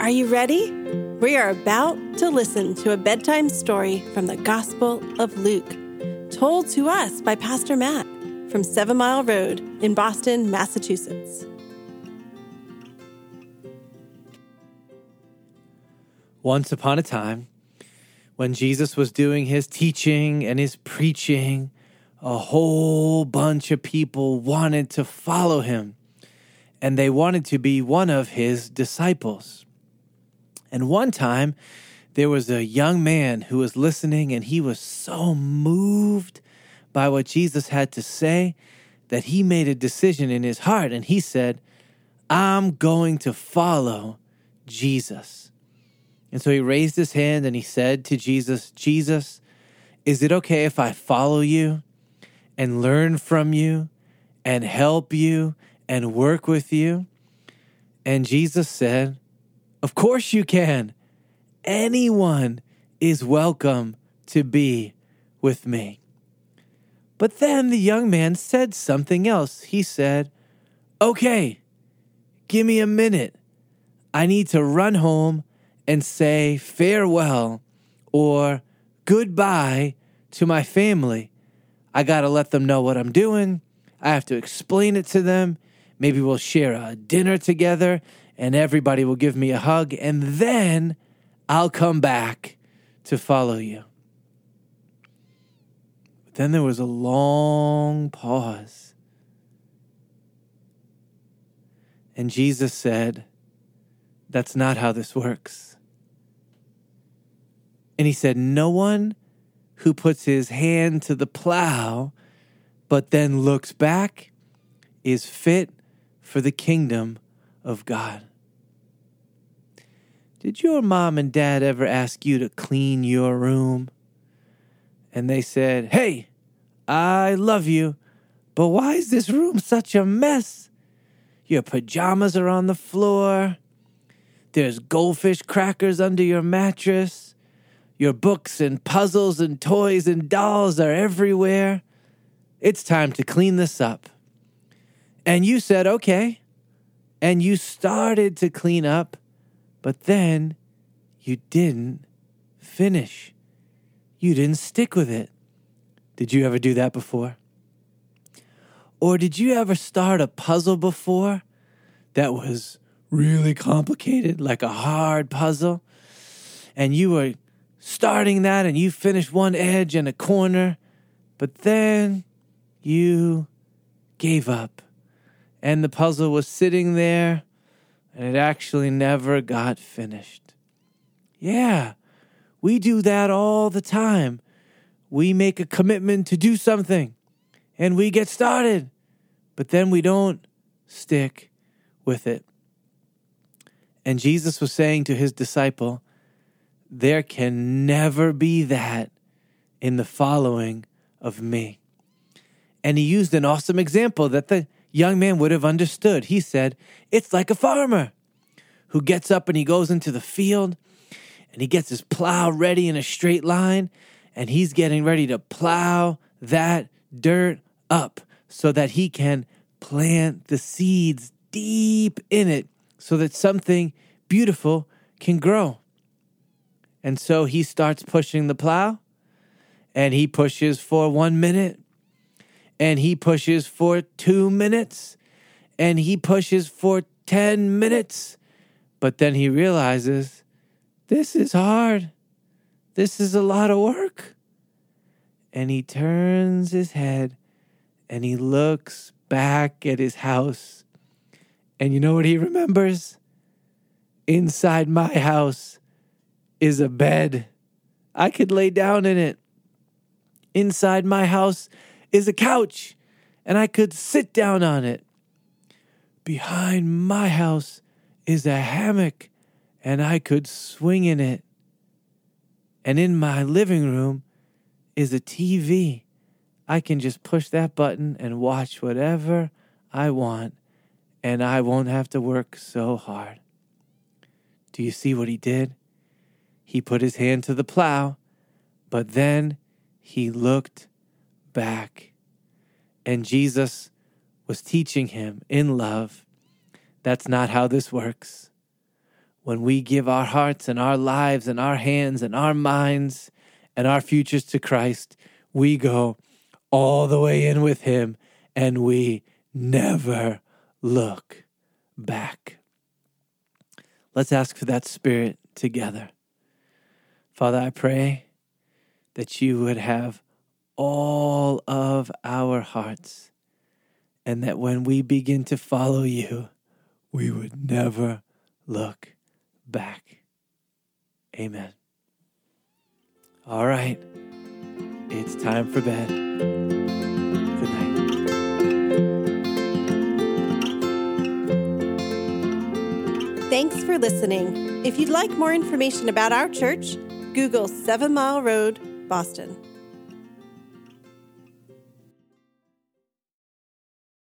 Are you ready? We are about to listen to a bedtime story from the Gospel of Luke, told to us by Pastor Matt from Seven Mile Road in Boston, Massachusetts. Once upon a time, when Jesus was doing his teaching and his preaching, a whole bunch of people wanted to follow him and they wanted to be one of his disciples. And one time, there was a young man who was listening and he was so moved by what Jesus had to say that he made a decision in his heart and he said, I'm going to follow Jesus. And so he raised his hand and he said to Jesus, Jesus, is it okay if I follow you and learn from you and help you and work with you? And Jesus said, Of course you can. Anyone is welcome to be with me. But then the young man said something else. He said, Okay, give me a minute. I need to run home and say farewell or goodbye to my family. I got to let them know what I'm doing. I have to explain it to them. Maybe we'll share a dinner together and everybody will give me a hug. And then I'll come back to follow you. But then there was a long pause. And Jesus said, That's not how this works. And he said, No one who puts his hand to the plow but then looks back is fit for the kingdom of God. Did your mom and dad ever ask you to clean your room? And they said, Hey, I love you, but why is this room such a mess? Your pajamas are on the floor. There's goldfish crackers under your mattress. Your books and puzzles and toys and dolls are everywhere. It's time to clean this up. And you said, okay. And you started to clean up but then you didn't finish. You didn't stick with it. Did you ever do that before? Or did you ever start a puzzle before that was really complicated, like a hard puzzle? And you were starting that and you finished one edge and a corner, but then you gave up. And the puzzle was sitting there and it actually never got finished. Yeah, we do that all the time. We make a commitment to do something and we get started, but then we don't stick with it. And Jesus was saying to his disciple, There can never be that in the following of me. And he used an awesome example that the young man would have understood. He said, It's like a farmer who gets up and he goes into the field and he gets his plow ready in a straight line and he's getting ready to plow that dirt up so that he can plant the seeds deep in it so that something beautiful can grow. And so he starts pushing the plow and he pushes for one minute and he pushes for two minutes and he pushes for 10 minutes. But then he realizes this is hard. This is a lot of work. And he turns his head and he looks back at his house. And you know what he remembers? Inside my house is a bed. I could lay down in it. Inside my house is a couch, and I could sit down on it. Behind my house is a hammock, and I could swing in it. And in my living room is a TV. I can just push that button and watch whatever I want, and I won't have to work so hard. Do you see what he did? He put his hand to the plow, but then he looked back. And Jesus was teaching him in love that's not how this works. when we give our hearts and our lives and our hands and our minds and our futures to Christ, we go all the way in with Him and we never look back. Let's ask for that spirit together. Father, I pray that you would have all of our hearts, and that when we begin to follow you, we would never look back. Amen. All right, it's time for bed. Good night. Thanks for listening. If you'd like more information about our church, Google Seven Mile Road, Boston.